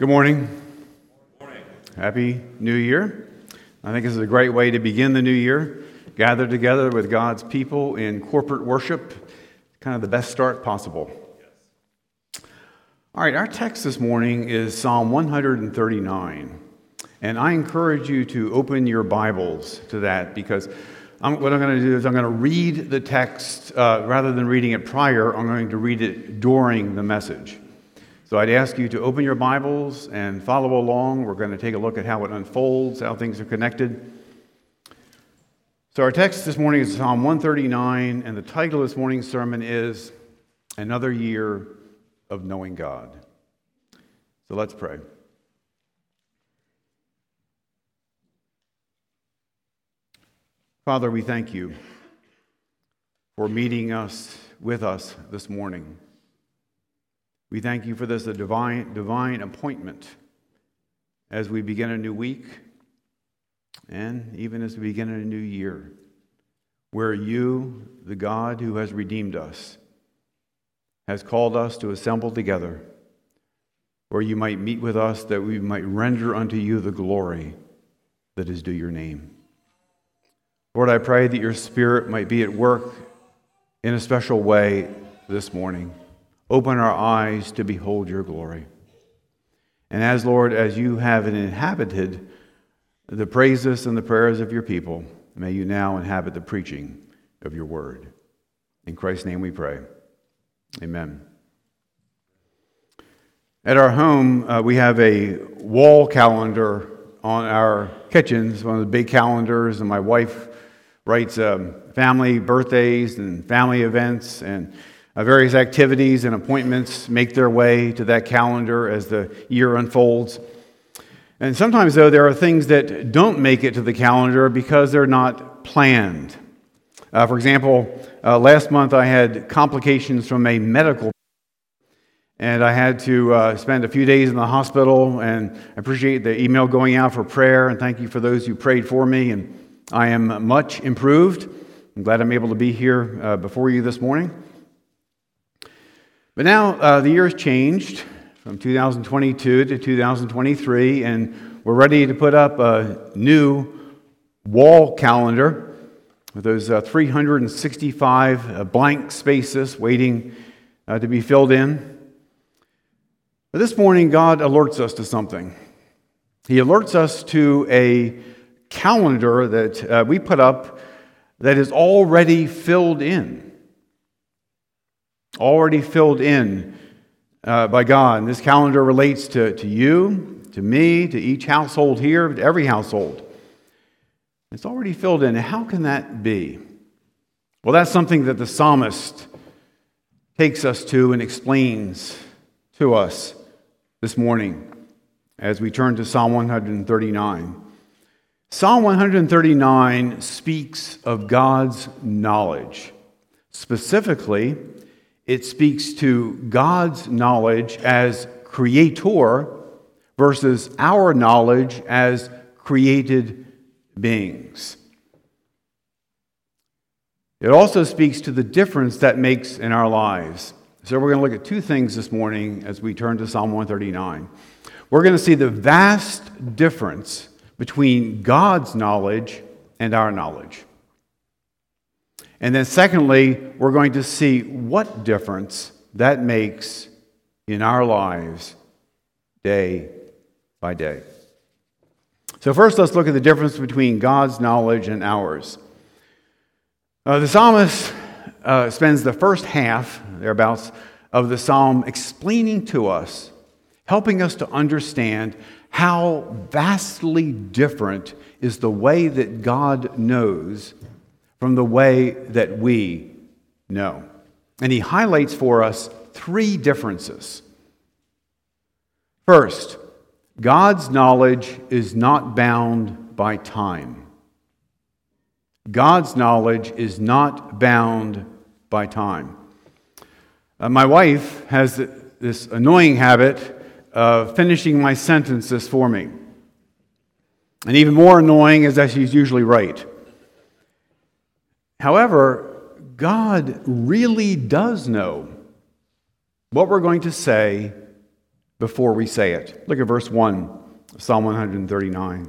Good morning. morning. Happy New Year. I think this is a great way to begin the new year. Gather together with God's people in corporate worship. Kind of the best start possible. Yes. All right, our text this morning is Psalm 139. And I encourage you to open your Bibles to that because I'm, what I'm going to do is I'm going to read the text uh, rather than reading it prior, I'm going to read it during the message. So I'd ask you to open your Bibles and follow along. We're going to take a look at how it unfolds, how things are connected. So our text this morning is Psalm 139, and the title of this morning's sermon is Another Year of Knowing God. So let's pray. Father, we thank you for meeting us with us this morning. We thank you for this a divine, divine appointment as we begin a new week and even as we begin a new year, where you, the God who has redeemed us, has called us to assemble together, where you might meet with us that we might render unto you the glory that is due your name. Lord, I pray that your Spirit might be at work in a special way this morning. Open our eyes to behold your glory. And as, Lord, as you have inhabited the praises and the prayers of your people, may you now inhabit the preaching of your word. In Christ's name we pray. Amen. At our home, uh, we have a wall calendar on our kitchens, one of the big calendars, and my wife writes um, family birthdays and family events and uh, various activities and appointments make their way to that calendar as the year unfolds. And sometimes, though, there are things that don't make it to the calendar because they're not planned. Uh, for example, uh, last month I had complications from a medical and I had to uh, spend a few days in the hospital. And I appreciate the email going out for prayer, and thank you for those who prayed for me. And I am much improved. I'm glad I'm able to be here uh, before you this morning. But now uh, the year has changed from 2022 to 2023, and we're ready to put up a new wall calendar with those uh, 365 uh, blank spaces waiting uh, to be filled in. But this morning, God alerts us to something. He alerts us to a calendar that uh, we put up that is already filled in already filled in uh, by God. And this calendar relates to, to you, to me, to each household here, to every household. It's already filled in. How can that be? Well, that's something that the psalmist takes us to and explains to us this morning as we turn to Psalm 139. Psalm 139 speaks of God's knowledge. Specifically, it speaks to God's knowledge as creator versus our knowledge as created beings. It also speaks to the difference that makes in our lives. So, we're going to look at two things this morning as we turn to Psalm 139. We're going to see the vast difference between God's knowledge and our knowledge. And then, secondly, we're going to see what difference that makes in our lives day by day. So, first, let's look at the difference between God's knowledge and ours. Uh, the psalmist uh, spends the first half, thereabouts, of the psalm explaining to us, helping us to understand how vastly different is the way that God knows from the way that we know. And he highlights for us three differences. First, God's knowledge is not bound by time. God's knowledge is not bound by time. Uh, my wife has this annoying habit of finishing my sentences for me. And even more annoying is that she's usually right. However, God really does know what we're going to say before we say it. Look at verse 1, of Psalm 139.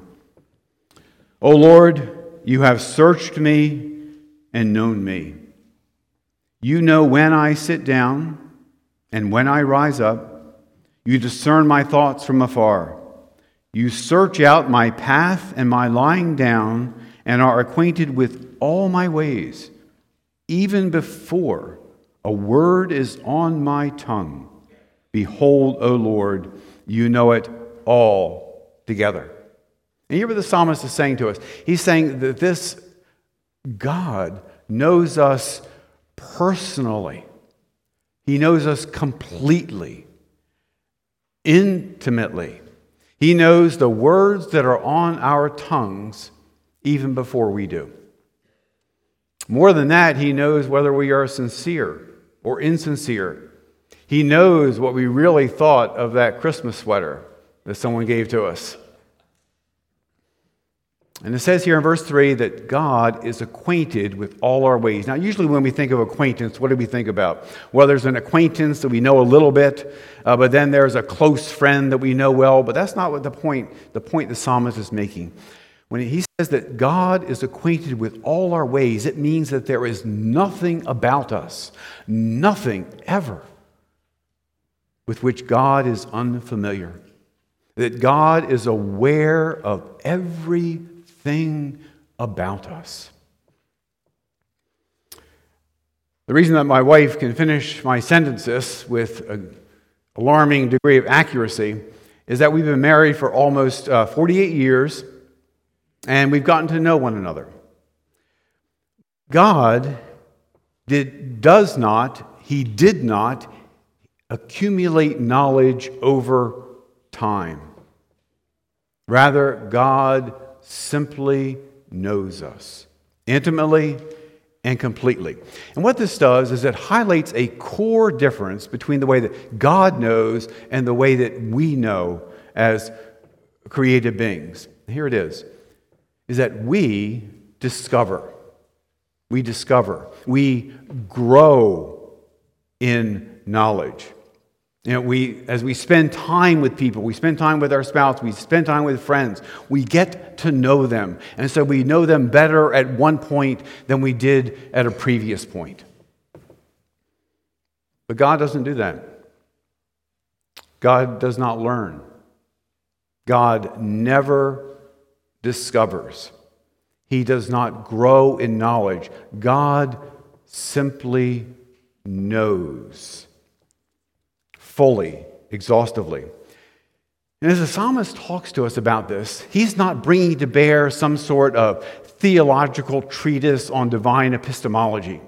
O Lord, you have searched me and known me. You know when I sit down and when I rise up. You discern my thoughts from afar. You search out my path and my lying down and are acquainted with all my ways, even before a word is on my tongue. Behold, O Lord, you know it all together. And hear what the psalmist is saying to us. He's saying that this God knows us personally, He knows us completely, intimately. He knows the words that are on our tongues even before we do. More than that, He knows whether we are sincere or insincere. He knows what we really thought of that Christmas sweater that someone gave to us. And it says here in verse 3 that God is acquainted with all our ways. Now, usually when we think of acquaintance, what do we think about? Well, there's an acquaintance that we know a little bit, uh, but then there's a close friend that we know well. But that's not what the point, the point the psalmist is making. When he says that God is acquainted with all our ways, it means that there is nothing about us, nothing ever, with which God is unfamiliar. That God is aware of everything about us. The reason that my wife can finish my sentences with an alarming degree of accuracy is that we've been married for almost uh, 48 years and we've gotten to know one another. God did, does not, He did not accumulate knowledge over time. Rather, God simply knows us intimately and completely. And what this does is it highlights a core difference between the way that God knows and the way that we know as created beings. Here it is is that we discover. We discover. We grow in knowledge. You know, we, as we spend time with people, we spend time with our spouse, we spend time with friends, we get to know them. And so we know them better at one point than we did at a previous point. But God doesn't do that. God does not learn. God never discovers. He does not grow in knowledge. God simply knows fully, exhaustively. And as the psalmist talks to us about this, he's not bringing to bear some sort of theological treatise on divine epistemology.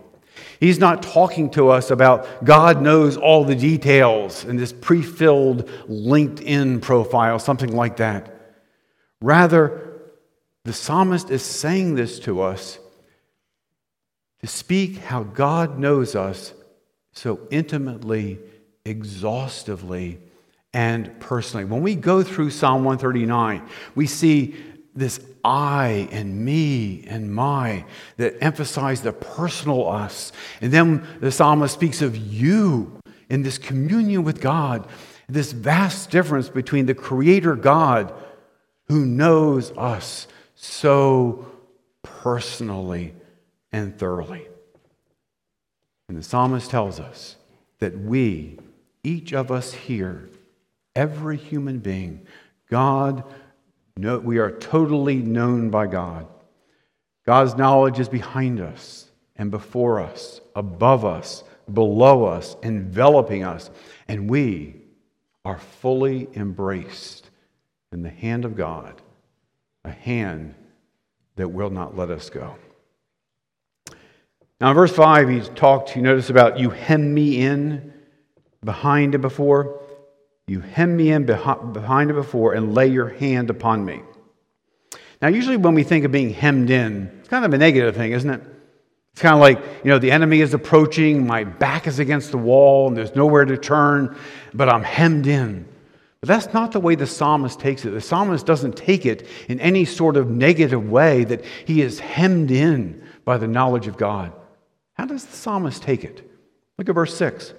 He's not talking to us about God knows all the details in this pre filled LinkedIn profile, something like that. Rather, the psalmist is saying this to us to speak how God knows us so intimately exhaustively and personally. When we go through Psalm 139, we see this I and me and my that emphasize the personal us. And then the psalmist speaks of you in this communion with God, this vast difference between the Creator God who knows us so personally and thoroughly. And the psalmist tells us that we each of us here, every human being, God, we are totally known by God. God's knowledge is behind us and before us, above us, below us, enveloping us, and we are fully embraced in the hand of God, a hand that will not let us go. Now, in verse 5, he's talked, you notice about you hem me in behind and before. You hem me in behind and before and lay your hand upon me. Now, usually when we think of being hemmed in, it's kind of a negative thing, isn't it? It's kind of like, you know, the enemy is approaching, my back is against the wall, and there's nowhere to turn, but I'm hemmed in. But that's not the way the psalmist takes it. The psalmist doesn't take it in any sort of negative way that he is hemmed in by the knowledge of God. How does the psalmist take it? Look at verse 6.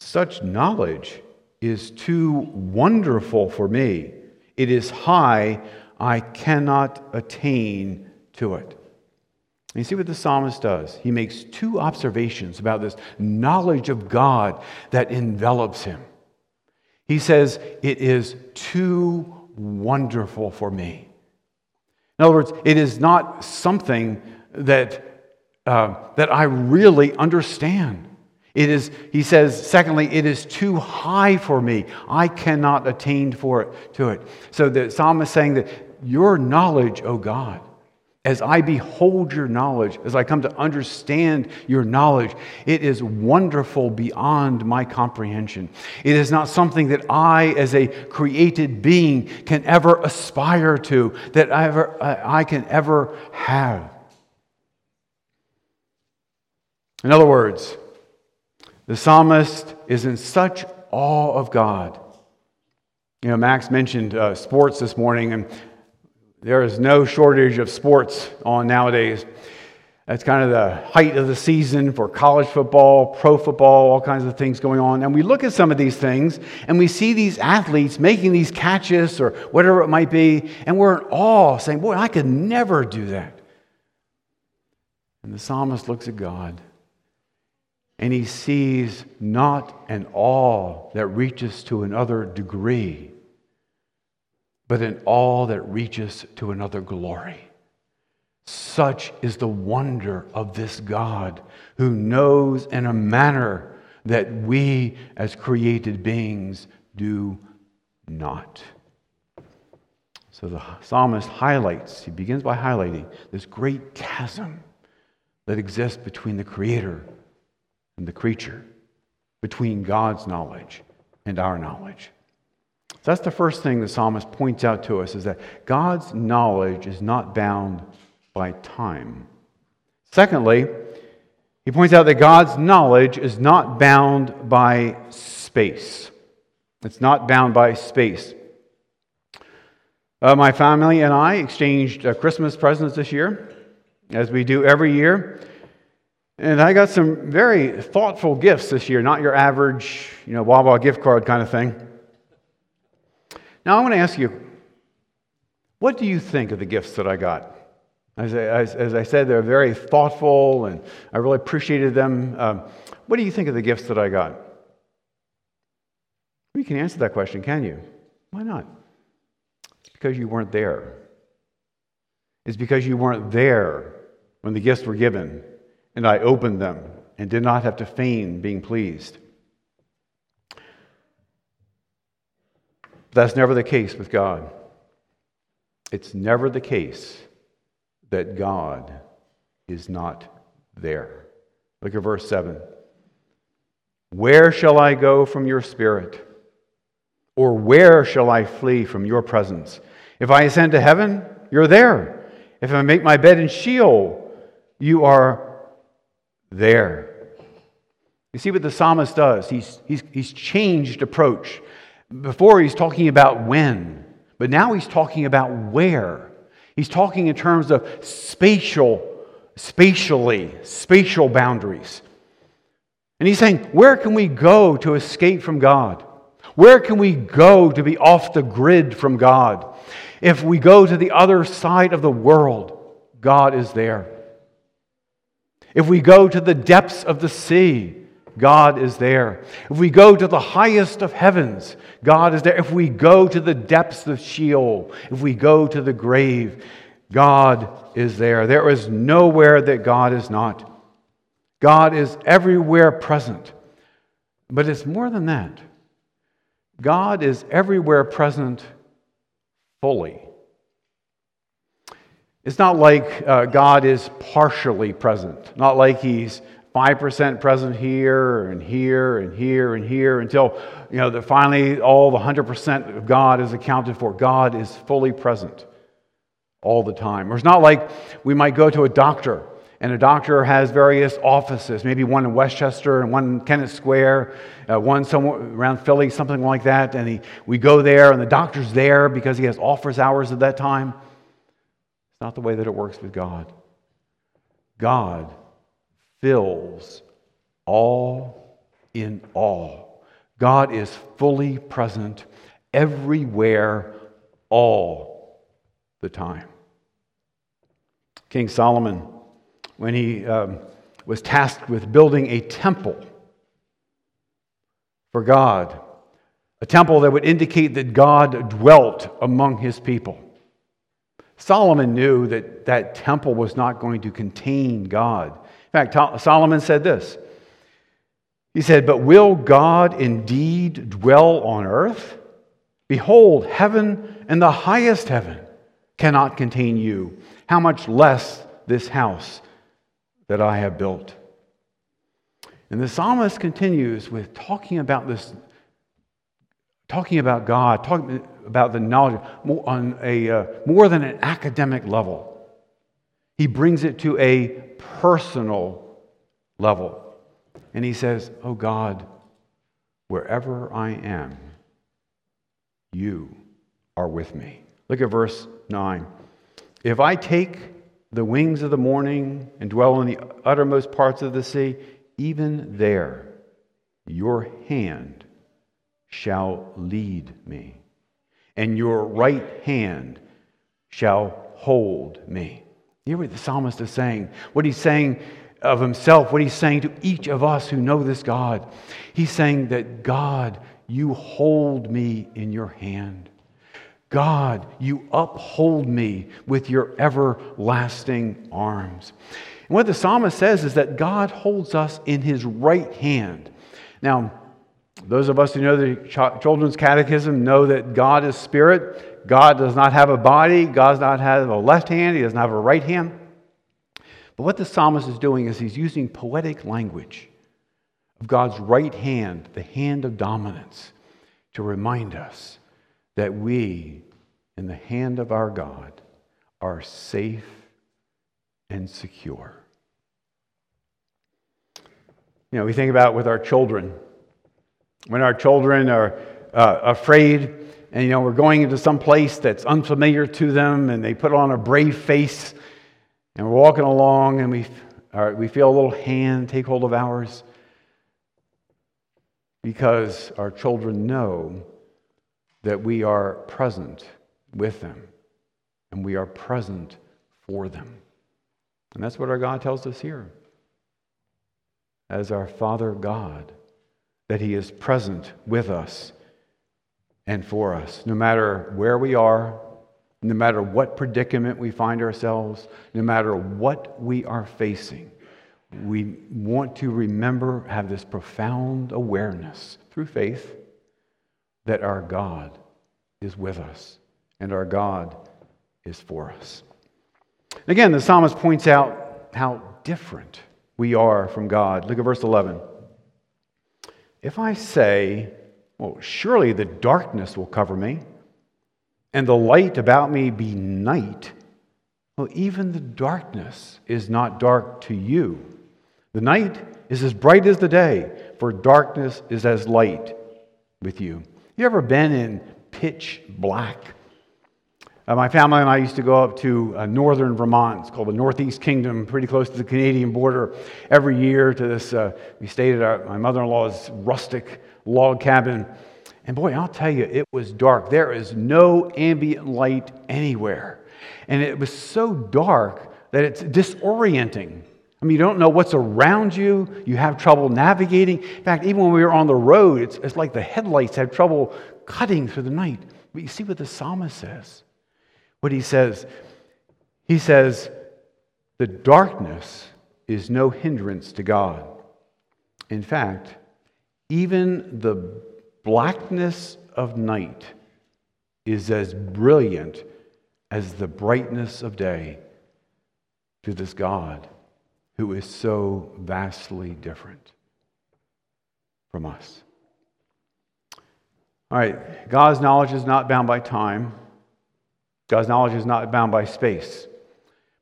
Such knowledge is too wonderful for me. It is high, I cannot attain to it. And you see what the psalmist does? He makes two observations about this knowledge of God that envelops him. He says, It is too wonderful for me. In other words, it is not something that, uh, that I really understand. It is, he says, secondly, it is too high for me. I cannot attain for it to it. So the psalmist is saying that your knowledge, O God, as I behold your knowledge, as I come to understand your knowledge, it is wonderful beyond my comprehension. It is not something that I, as a created being, can ever aspire to, that I, ever, I can ever have. In other words, the psalmist is in such awe of God. You know, Max mentioned uh, sports this morning, and there is no shortage of sports on nowadays. That's kind of the height of the season for college football, pro football, all kinds of things going on. And we look at some of these things and we see these athletes making these catches or whatever it might be, and we're in awe, saying, Boy, I could never do that. And the psalmist looks at God and he sees not an awe that reaches to another degree but in all that reaches to another glory. Such is the wonder of this God who knows in a manner that we as created beings do not. So the psalmist highlights, he begins by highlighting this great chasm that exists between the Creator and the creature, between God's knowledge and our knowledge. So that's the first thing the psalmist points out to us is that God's knowledge is not bound by time. Secondly, he points out that God's knowledge is not bound by space. It's not bound by space. Uh, my family and I exchanged uh, Christmas presents this year, as we do every year. And I got some very thoughtful gifts this year, not your average, you know, Wawa gift card kind of thing. Now, I want to ask you, what do you think of the gifts that I got? As I, as, as I said, they're very thoughtful and I really appreciated them. Um, what do you think of the gifts that I got? You can answer that question, can you? Why not? It's because you weren't there. It's because you weren't there when the gifts were given and I opened them and did not have to feign being pleased. That's never the case with God. It's never the case that God is not there. Look at verse 7. Where shall I go from your spirit? Or where shall I flee from your presence? If I ascend to heaven, you're there. If I make my bed in Sheol, you are there. You see what the psalmist does? He's, he's, he's changed approach. Before he's talking about when, but now he's talking about where. He's talking in terms of spatial, spatially, spatial boundaries. And he's saying, where can we go to escape from God? Where can we go to be off the grid from God? If we go to the other side of the world, God is there. If we go to the depths of the sea, God is there. If we go to the highest of heavens, God is there. If we go to the depths of Sheol, if we go to the grave, God is there. There is nowhere that God is not. God is everywhere present. But it's more than that. God is everywhere present fully. It's not like uh, God is partially present, not like He's 5% present here and here and here and here until, you know, that finally all the 100% of God is accounted for. God is fully present all the time. Or it's not like we might go to a doctor and a doctor has various offices, maybe one in West Chester and one in Kennett Square, uh, one somewhere around Philly, something like that. And he, we go there and the doctor's there because he has office hours at that time. It's not the way that it works with God. God fills all in all. God is fully present everywhere, all the time. King Solomon, when he um, was tasked with building a temple for God, a temple that would indicate that God dwelt among his people. Solomon knew that that temple was not going to contain God. Fact, Solomon said this He said, But will God indeed dwell on earth? Behold, heaven and the highest heaven cannot contain you. How much less this house that I have built? And the psalmist continues with talking about this, talking about God, talking about the knowledge on a uh, more than an academic level. He brings it to a personal level. And he says, Oh God, wherever I am, you are with me. Look at verse 9. If I take the wings of the morning and dwell in the uttermost parts of the sea, even there your hand shall lead me, and your right hand shall hold me. Hear what the psalmist is saying? What he's saying of himself, what he's saying to each of us who know this God. He's saying that God, you hold me in your hand. God, you uphold me with your everlasting arms. And what the psalmist says is that God holds us in his right hand. Now, those of us who know the children's catechism know that God is spirit. God does not have a body. God does not have a left hand. He doesn't have a right hand. But what the psalmist is doing is he's using poetic language of God's right hand, the hand of dominance, to remind us that we, in the hand of our God, are safe and secure. You know, we think about with our children. When our children are uh, afraid, and you know, we're going into some place that's unfamiliar to them, and they put on a brave face, and we're walking along, and we, we feel a little hand take hold of ours because our children know that we are present with them and we are present for them. And that's what our God tells us here. As our Father God, that He is present with us and for us, no matter where we are, no matter what predicament we find ourselves, no matter what we are facing. We want to remember, have this profound awareness through faith that our God is with us and our God is for us. Again, the psalmist points out how different we are from God. Look at verse 11. If I say, well, surely the darkness will cover me, and the light about me be night, well, even the darkness is not dark to you. The night is as bright as the day, for darkness is as light with you. You ever been in pitch black? Uh, my family and I used to go up to uh, northern Vermont. It's called the Northeast Kingdom, pretty close to the Canadian border, every year to this. Uh, we stayed at our, my mother in law's rustic log cabin. And boy, I'll tell you, it was dark. There is no ambient light anywhere. And it was so dark that it's disorienting. I mean, you don't know what's around you. You have trouble navigating. In fact, even when we were on the road, it's, it's like the headlights have trouble cutting through the night. But you see what the psalmist says. What he says, he says, the darkness is no hindrance to God. In fact, even the blackness of night is as brilliant as the brightness of day to this God who is so vastly different from us. All right, God's knowledge is not bound by time, God's knowledge is not bound by space.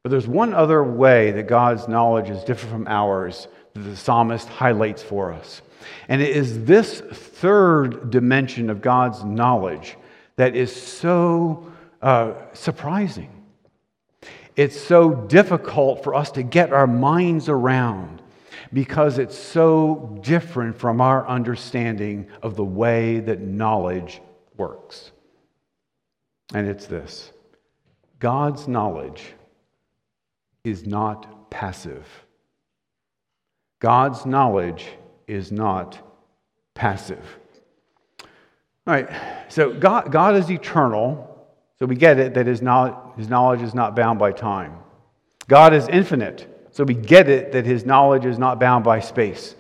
But there's one other way that God's knowledge is different from ours that the psalmist highlights for us. And it is this third dimension of God's knowledge that is so uh, surprising. It's so difficult for us to get our minds around because it's so different from our understanding of the way that knowledge works. And it's this God's knowledge is not passive. God's knowledge is not passive. All right, so God, God is eternal, so we get it that his knowledge, his knowledge is not bound by time. God is infinite, so we get it that his knowledge is not bound by space.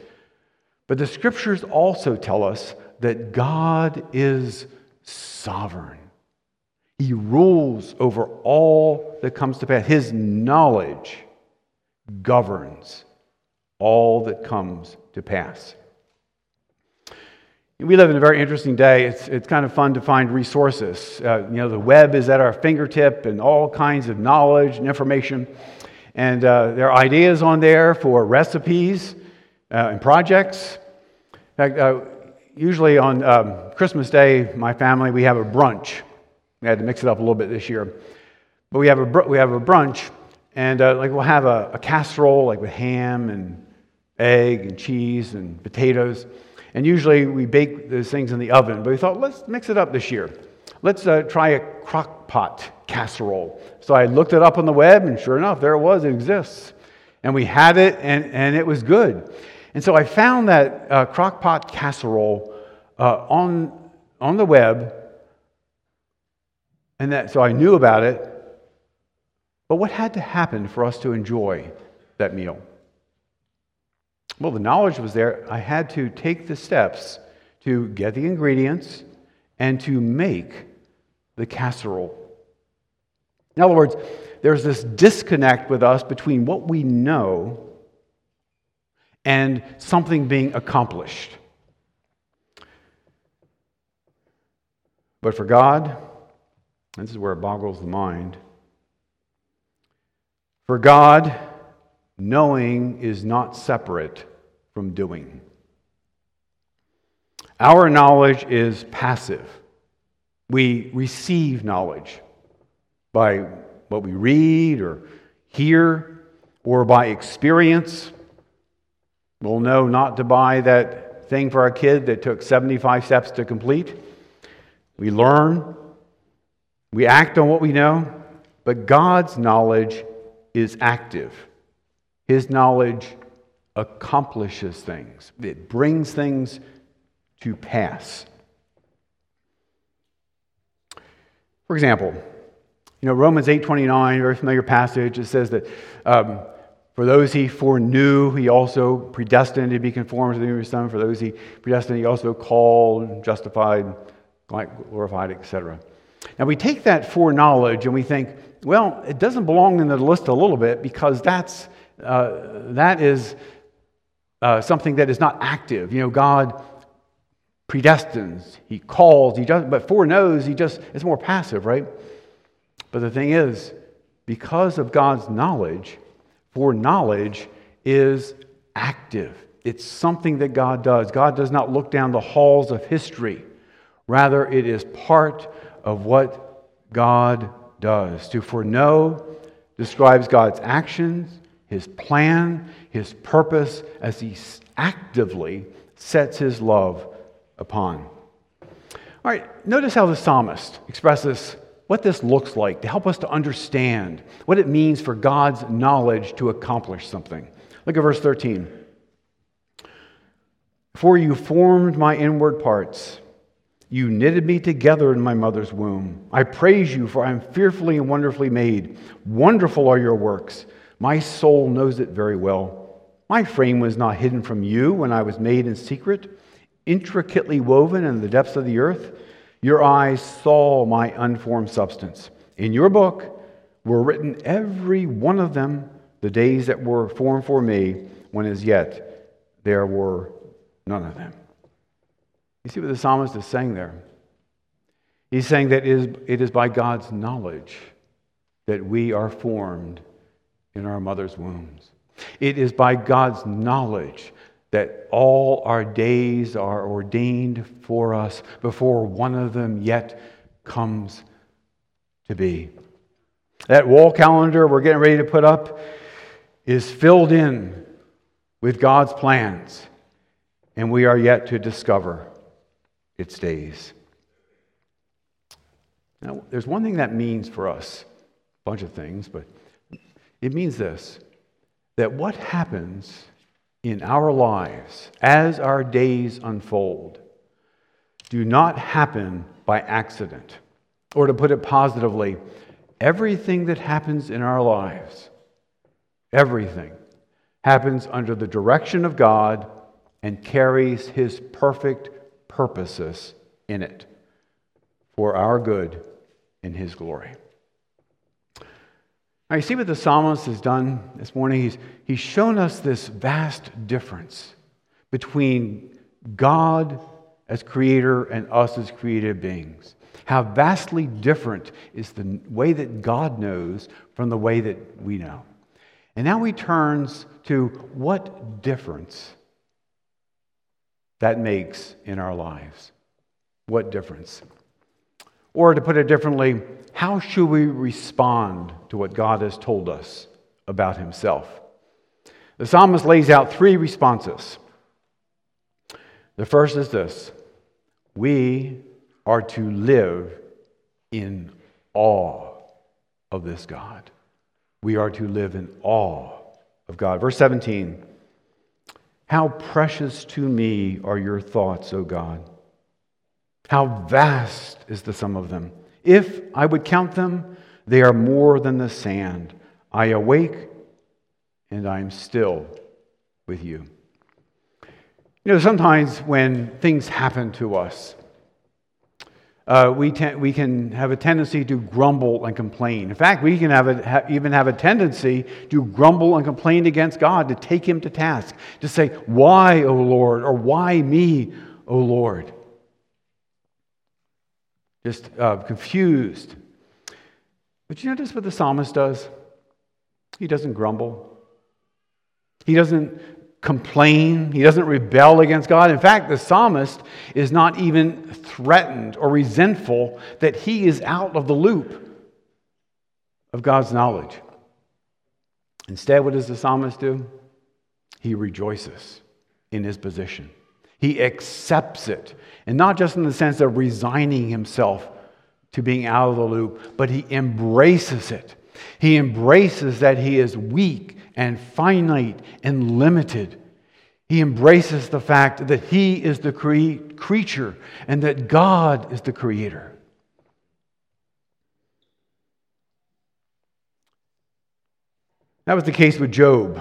But the scriptures also tell us that God is sovereign. He rules over all that comes to pass. His knowledge governs all that comes to pass. We live in a very interesting day. It's, it's kind of fun to find resources. Uh, you know, the web is at our fingertip and all kinds of knowledge and information. And uh, there are ideas on there for recipes uh, and projects. In fact, uh, usually on um, Christmas Day, my family, we have a brunch. We had to mix it up a little bit this year. But we have a, br- we have a brunch, and uh, like we'll have a, a casserole like with ham and egg and cheese and potatoes. And usually we bake those things in the oven, but we thought, let's mix it up this year. Let's uh, try a crock pot casserole. So I looked it up on the web, and sure enough, there it was, it exists. And we had it, and, and it was good. And so I found that uh, crock pot casserole uh, on, on the web, and that, so I knew about it. But what had to happen for us to enjoy that meal? Well, the knowledge was there. I had to take the steps to get the ingredients and to make the casserole. In other words, there's this disconnect with us between what we know and something being accomplished. But for God, this is where it boggles the mind. For God, knowing is not separate from doing. Our knowledge is passive. We receive knowledge by what we read or hear or by experience. We'll know not to buy that thing for our kid that took 75 steps to complete. We learn, we act on what we know, but God's knowledge is active. His knowledge accomplishes things, it brings things to pass. For example, you know, Romans 8.29, very familiar passage, it says that um, for those he foreknew, he also predestined to be conformed to the image of son. For those he predestined, he also called, justified, glorified, etc. Now we take that foreknowledge and we think, well, it doesn't belong in the list a little bit because that's, uh, that is uh, something that is not active. You know, God predestines, He calls, He does, but foreknows, He just, it's more passive, right? But the thing is, because of God's knowledge, foreknowledge is active. It's something that God does. God does not look down the halls of history. Rather, it is part of what God does. To foreknow describes God's actions, his plan, his purpose as he actively sets his love upon. All right, notice how the psalmist expresses what this looks like to help us to understand what it means for God's knowledge to accomplish something. Look at verse 13. For you formed my inward parts. You knitted me together in my mother's womb. I praise you, for I am fearfully and wonderfully made. Wonderful are your works. My soul knows it very well. My frame was not hidden from you when I was made in secret, intricately woven in the depths of the earth. Your eyes saw my unformed substance. In your book were written every one of them, the days that were formed for me, when as yet there were none of them. You see what the psalmist is saying there? He's saying that it is, it is by God's knowledge that we are formed in our mother's wombs. It is by God's knowledge that all our days are ordained for us before one of them yet comes to be. That wall calendar we're getting ready to put up is filled in with God's plans, and we are yet to discover its days. Now, there's one thing that means for us, a bunch of things, but it means this that what happens in our lives as our days unfold do not happen by accident. Or to put it positively, everything that happens in our lives, everything, happens under the direction of God and carries His perfect purposes in it for our good and His glory. Now, you see what the psalmist has done this morning? He's, he's shown us this vast difference between God as creator and us as created beings. How vastly different is the way that God knows from the way that we know. And now he turns to what difference that makes in our lives. What difference? Or to put it differently, how should we respond to what God has told us about himself? The psalmist lays out three responses. The first is this we are to live in awe of this God. We are to live in awe of God. Verse 17 How precious to me are your thoughts, O God! How vast is the sum of them! If I would count them, they are more than the sand. I awake and I am still with you. You know, sometimes when things happen to us, uh, we, te- we can have a tendency to grumble and complain. In fact, we can have a, ha- even have a tendency to grumble and complain against God, to take Him to task, to say, Why, O Lord? or Why me, O Lord? Just uh, confused. But you notice what the psalmist does? He doesn't grumble. He doesn't complain. He doesn't rebel against God. In fact, the psalmist is not even threatened or resentful that he is out of the loop of God's knowledge. Instead, what does the psalmist do? He rejoices in his position. He accepts it. And not just in the sense of resigning himself to being out of the loop, but he embraces it. He embraces that he is weak and finite and limited. He embraces the fact that he is the cre- creature and that God is the creator. That was the case with Job.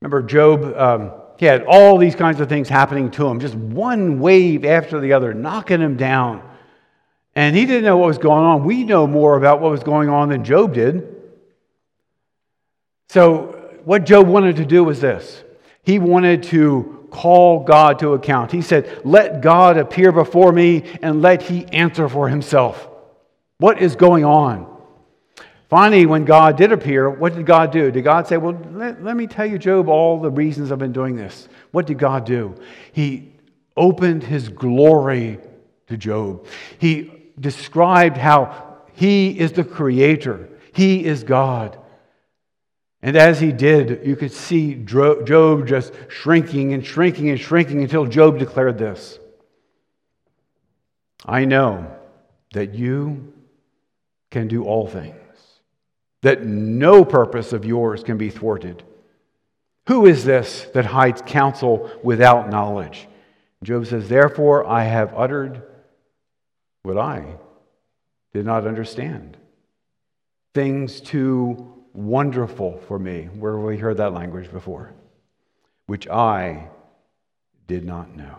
Remember, Job, um, he had all these kinds of things happening to him, just one wave after the other, knocking him down. And he didn't know what was going on. We know more about what was going on than Job did. So, what Job wanted to do was this he wanted to call God to account. He said, Let God appear before me and let he answer for himself. What is going on? Finally, when God did appear, what did God do? Did God say, Well, let, let me tell you, Job, all the reasons I've been doing this? What did God do? He opened his glory to Job. He described how he is the creator, he is God. And as he did, you could see Job just shrinking and shrinking and shrinking until Job declared this I know that you can do all things, that no purpose of yours can be thwarted. Who is this that hides counsel without knowledge? Job says, Therefore I have uttered what I did not understand. Things too wonderful for me. Where have we heard that language before? Which I did not know.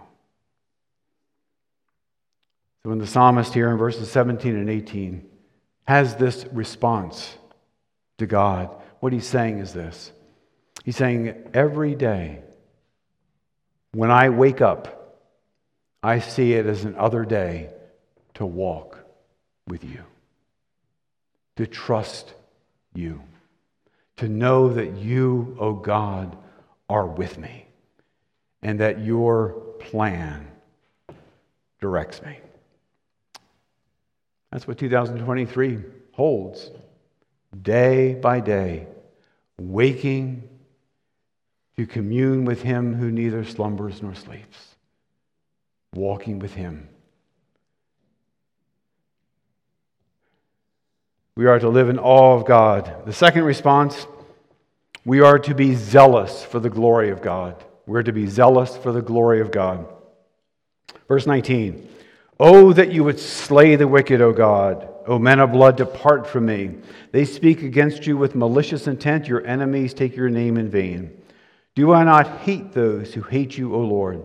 So when the psalmist here in verses 17 and 18 has this response to God, what he's saying is this. He's saying, Every day when I wake up, I see it as another day to walk with you, to trust you to know that you, O oh God, are with me and that your plan directs me. That's what 2023 holds. Day by day, waking to commune with him who neither slumbers nor sleeps, walking with him. We are to live in awe of God. The second response, we are to be zealous for the glory of God. We're to be zealous for the glory of God. Verse 19 Oh, that you would slay the wicked, O God. O men of blood, depart from me. They speak against you with malicious intent. Your enemies take your name in vain. Do I not hate those who hate you, O Lord?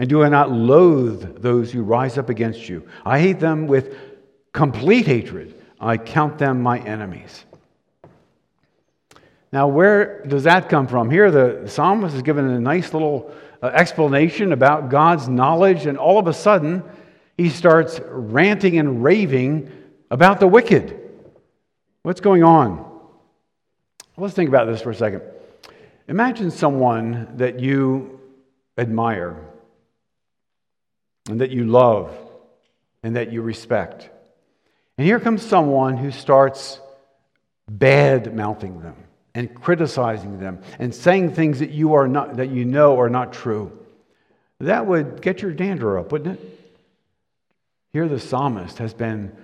And do I not loathe those who rise up against you? I hate them with complete hatred. I count them my enemies. Now, where does that come from? Here, the psalmist is given a nice little uh, explanation about God's knowledge, and all of a sudden, he starts ranting and raving about the wicked. What's going on? Let's think about this for a second. Imagine someone that you admire and that you love and that you respect. And here comes someone who starts bad mouthing them and criticizing them and saying things that you are not that you know are not true. That would get your dander up, wouldn't it? Here the psalmist has been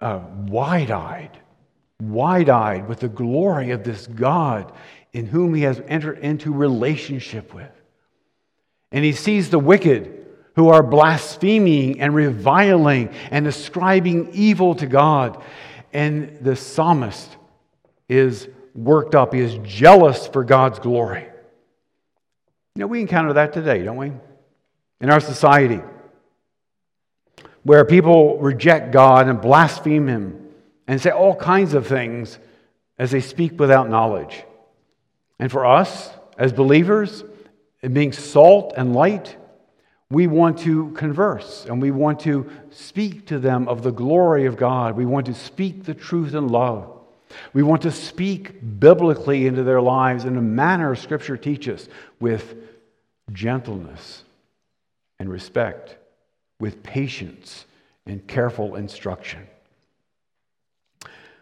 uh, wide-eyed, wide-eyed with the glory of this God in whom he has entered into relationship with. And he sees the wicked who are blaspheming and reviling and ascribing evil to God. And the psalmist is worked up, he is jealous for God's glory. You know, we encounter that today, don't we? In our society, where people reject God and blaspheme Him and say all kinds of things as they speak without knowledge. And for us, as believers, in being salt and light, we want to converse and we want to speak to them of the glory of God. We want to speak the truth in love. We want to speak biblically into their lives in a manner Scripture teaches with gentleness and respect, with patience and careful instruction.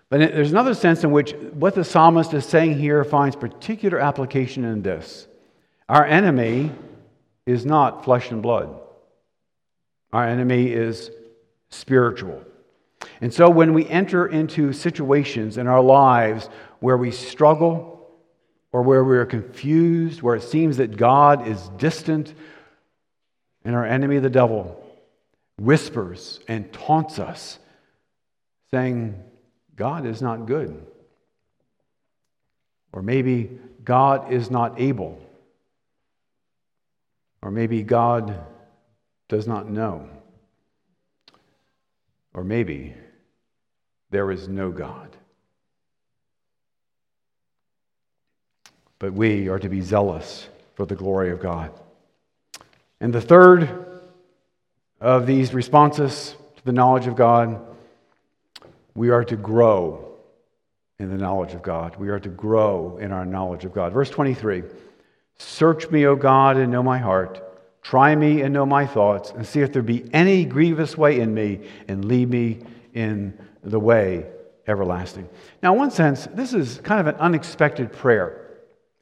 But there's another sense in which what the psalmist is saying here finds particular application in this. Our enemy is not flesh and blood, our enemy is spiritual. And so when we enter into situations in our lives where we struggle or where we are confused, where it seems that God is distant, and our enemy, the devil, whispers and taunts us, saying, God is not good. Or maybe God is not able. Or maybe God does not know. Or maybe there is no God. But we are to be zealous for the glory of God. And the third of these responses to the knowledge of God, we are to grow in the knowledge of God. We are to grow in our knowledge of God. Verse 23 Search me, O God, and know my heart. Try me and know my thoughts, and see if there be any grievous way in me, and lead me in the way everlasting. Now, in one sense, this is kind of an unexpected prayer,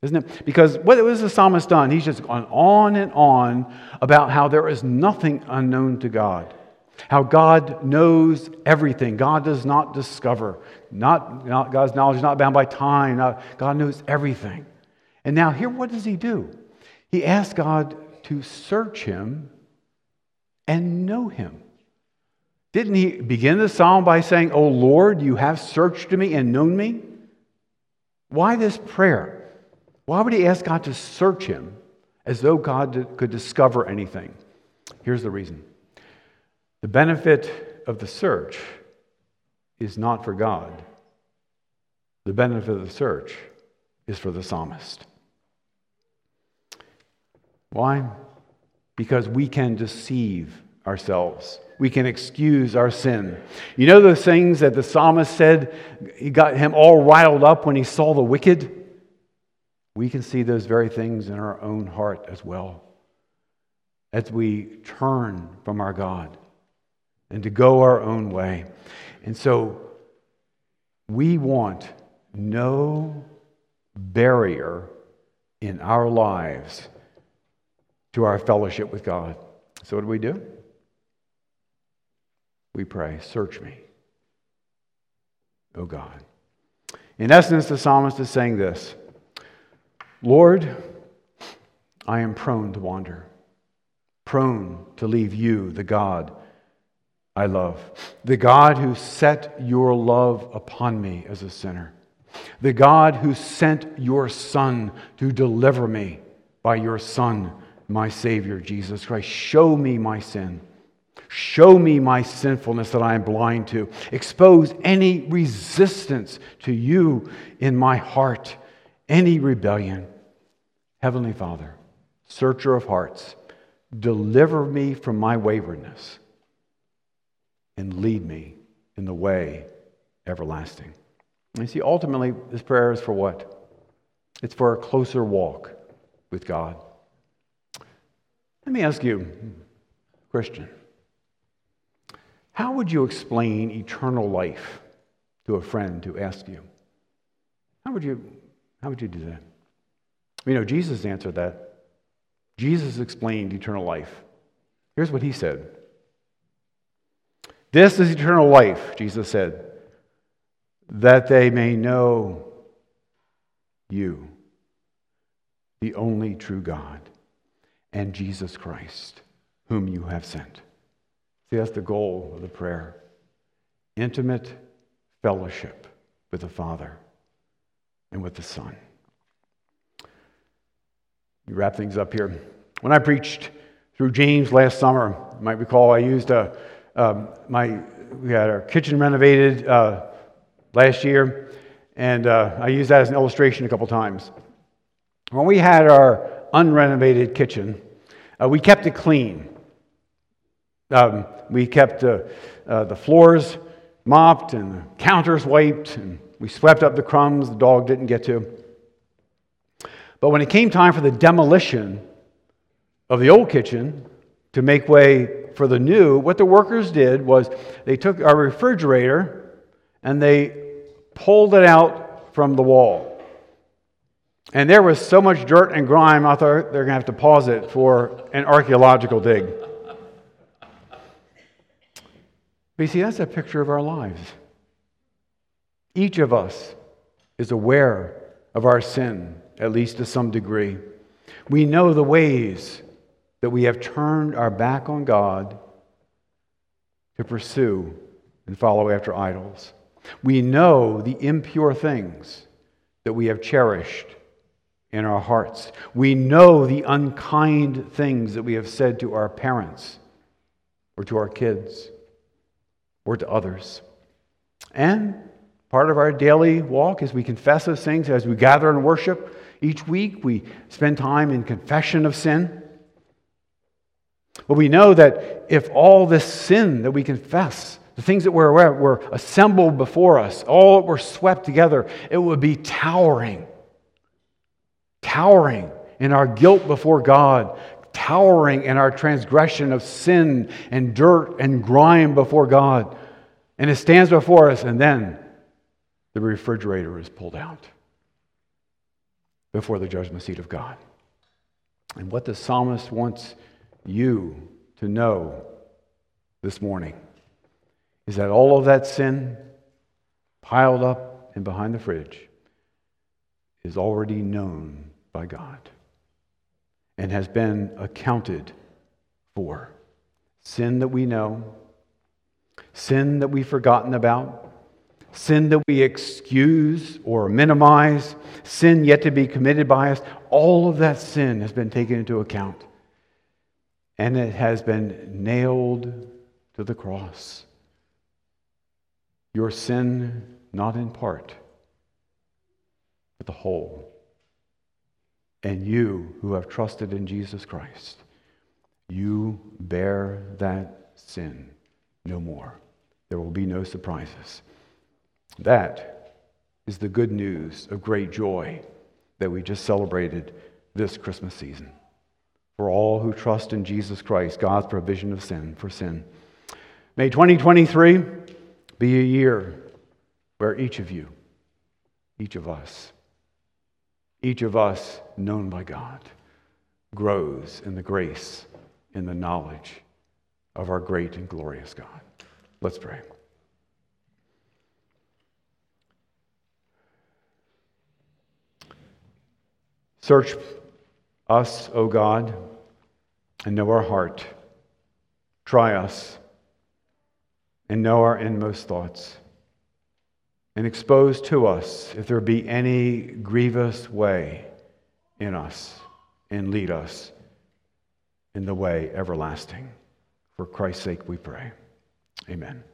isn't it? Because what has the psalmist done? He's just gone on and on about how there is nothing unknown to God. How God knows everything. God does not discover. Not, not God's knowledge is not bound by time. Not, God knows everything. And now, here, what does he do? He asks God to search him and know him. Didn't he begin the psalm by saying, Oh Lord, you have searched me and known me? Why this prayer? Why would he ask God to search him as though God could discover anything? Here's the reason the benefit of the search is not for God, the benefit of the search is for the psalmist. Why? Because we can deceive ourselves. We can excuse our sin. You know those things that the psalmist said he got him all riled up when he saw the wicked? We can see those very things in our own heart as well. As we turn from our God and to go our own way. And so we want no barrier in our lives to our fellowship with God. So, what do we do? We pray, Search me, O God. In essence, the psalmist is saying this Lord, I am prone to wander, prone to leave you, the God I love, the God who set your love upon me as a sinner, the God who sent your Son to deliver me by your Son, my Savior, Jesus Christ. Show me my sin. Show me my sinfulness that I am blind to. Expose any resistance to you in my heart, any rebellion. Heavenly Father, searcher of hearts, deliver me from my waywardness and lead me in the way everlasting. You see, ultimately, this prayer is for what? It's for a closer walk with God. Let me ask you, Christian, how would you explain eternal life to a friend who asks you? How would you, how would you do that? You know, Jesus answered that. Jesus explained eternal life. Here's what he said This is eternal life, Jesus said, that they may know you, the only true God, and Jesus Christ, whom you have sent. See, that's the goal of the prayer intimate fellowship with the Father and with the Son. You wrap things up here. When I preached through James last summer, you might recall I used a, um, my, we had our kitchen renovated uh, last year, and uh, I used that as an illustration a couple times. When we had our unrenovated kitchen, uh, we kept it clean. Um, we kept uh, the floors mopped and the counters wiped, and we swept up the crumbs the dog didn't get to. But when it came time for the demolition of the old kitchen to make way for the new, what the workers did was they took our refrigerator and they pulled it out from the wall. And there was so much dirt and grime, I thought they're going to have to pause it for an archaeological dig. But you see, that's a picture of our lives. Each of us is aware of our sin at least to some degree. We know the ways that we have turned our back on God to pursue and follow after idols. We know the impure things that we have cherished in our hearts. We know the unkind things that we have said to our parents or to our kids or to others. And part of our daily walk is we confess those things as we gather and worship. Each week we spend time in confession of sin. But we know that if all this sin that we confess, the things that were, were assembled before us, all that were swept together, it would be towering. Towering in our guilt before God, towering in our transgression of sin and dirt and grime before God. And it stands before us, and then the refrigerator is pulled out before the judgment seat of God. And what the psalmist wants you to know this morning is that all of that sin piled up and behind the fridge is already known by God and has been accounted for. Sin that we know, sin that we've forgotten about, sin that we excuse or minimize, sin yet to be committed by us, all of that sin has been taken into account. And it has been nailed to the cross. Your sin, not in part, but the whole. And you who have trusted in Jesus Christ, you bear that sin no more. There will be no surprises. That is the good news of great joy that we just celebrated this Christmas season. For all who trust in Jesus Christ, God's provision of sin for sin. May 2023 be a year where each of you, each of us, each of us known by God, grows in the grace, in the knowledge of our great and glorious God. Let's pray. Search us, O God, and know our heart. Try us and know our inmost thoughts. And expose to us if there be any grievous way in us, and lead us in the way everlasting. For Christ's sake we pray. Amen.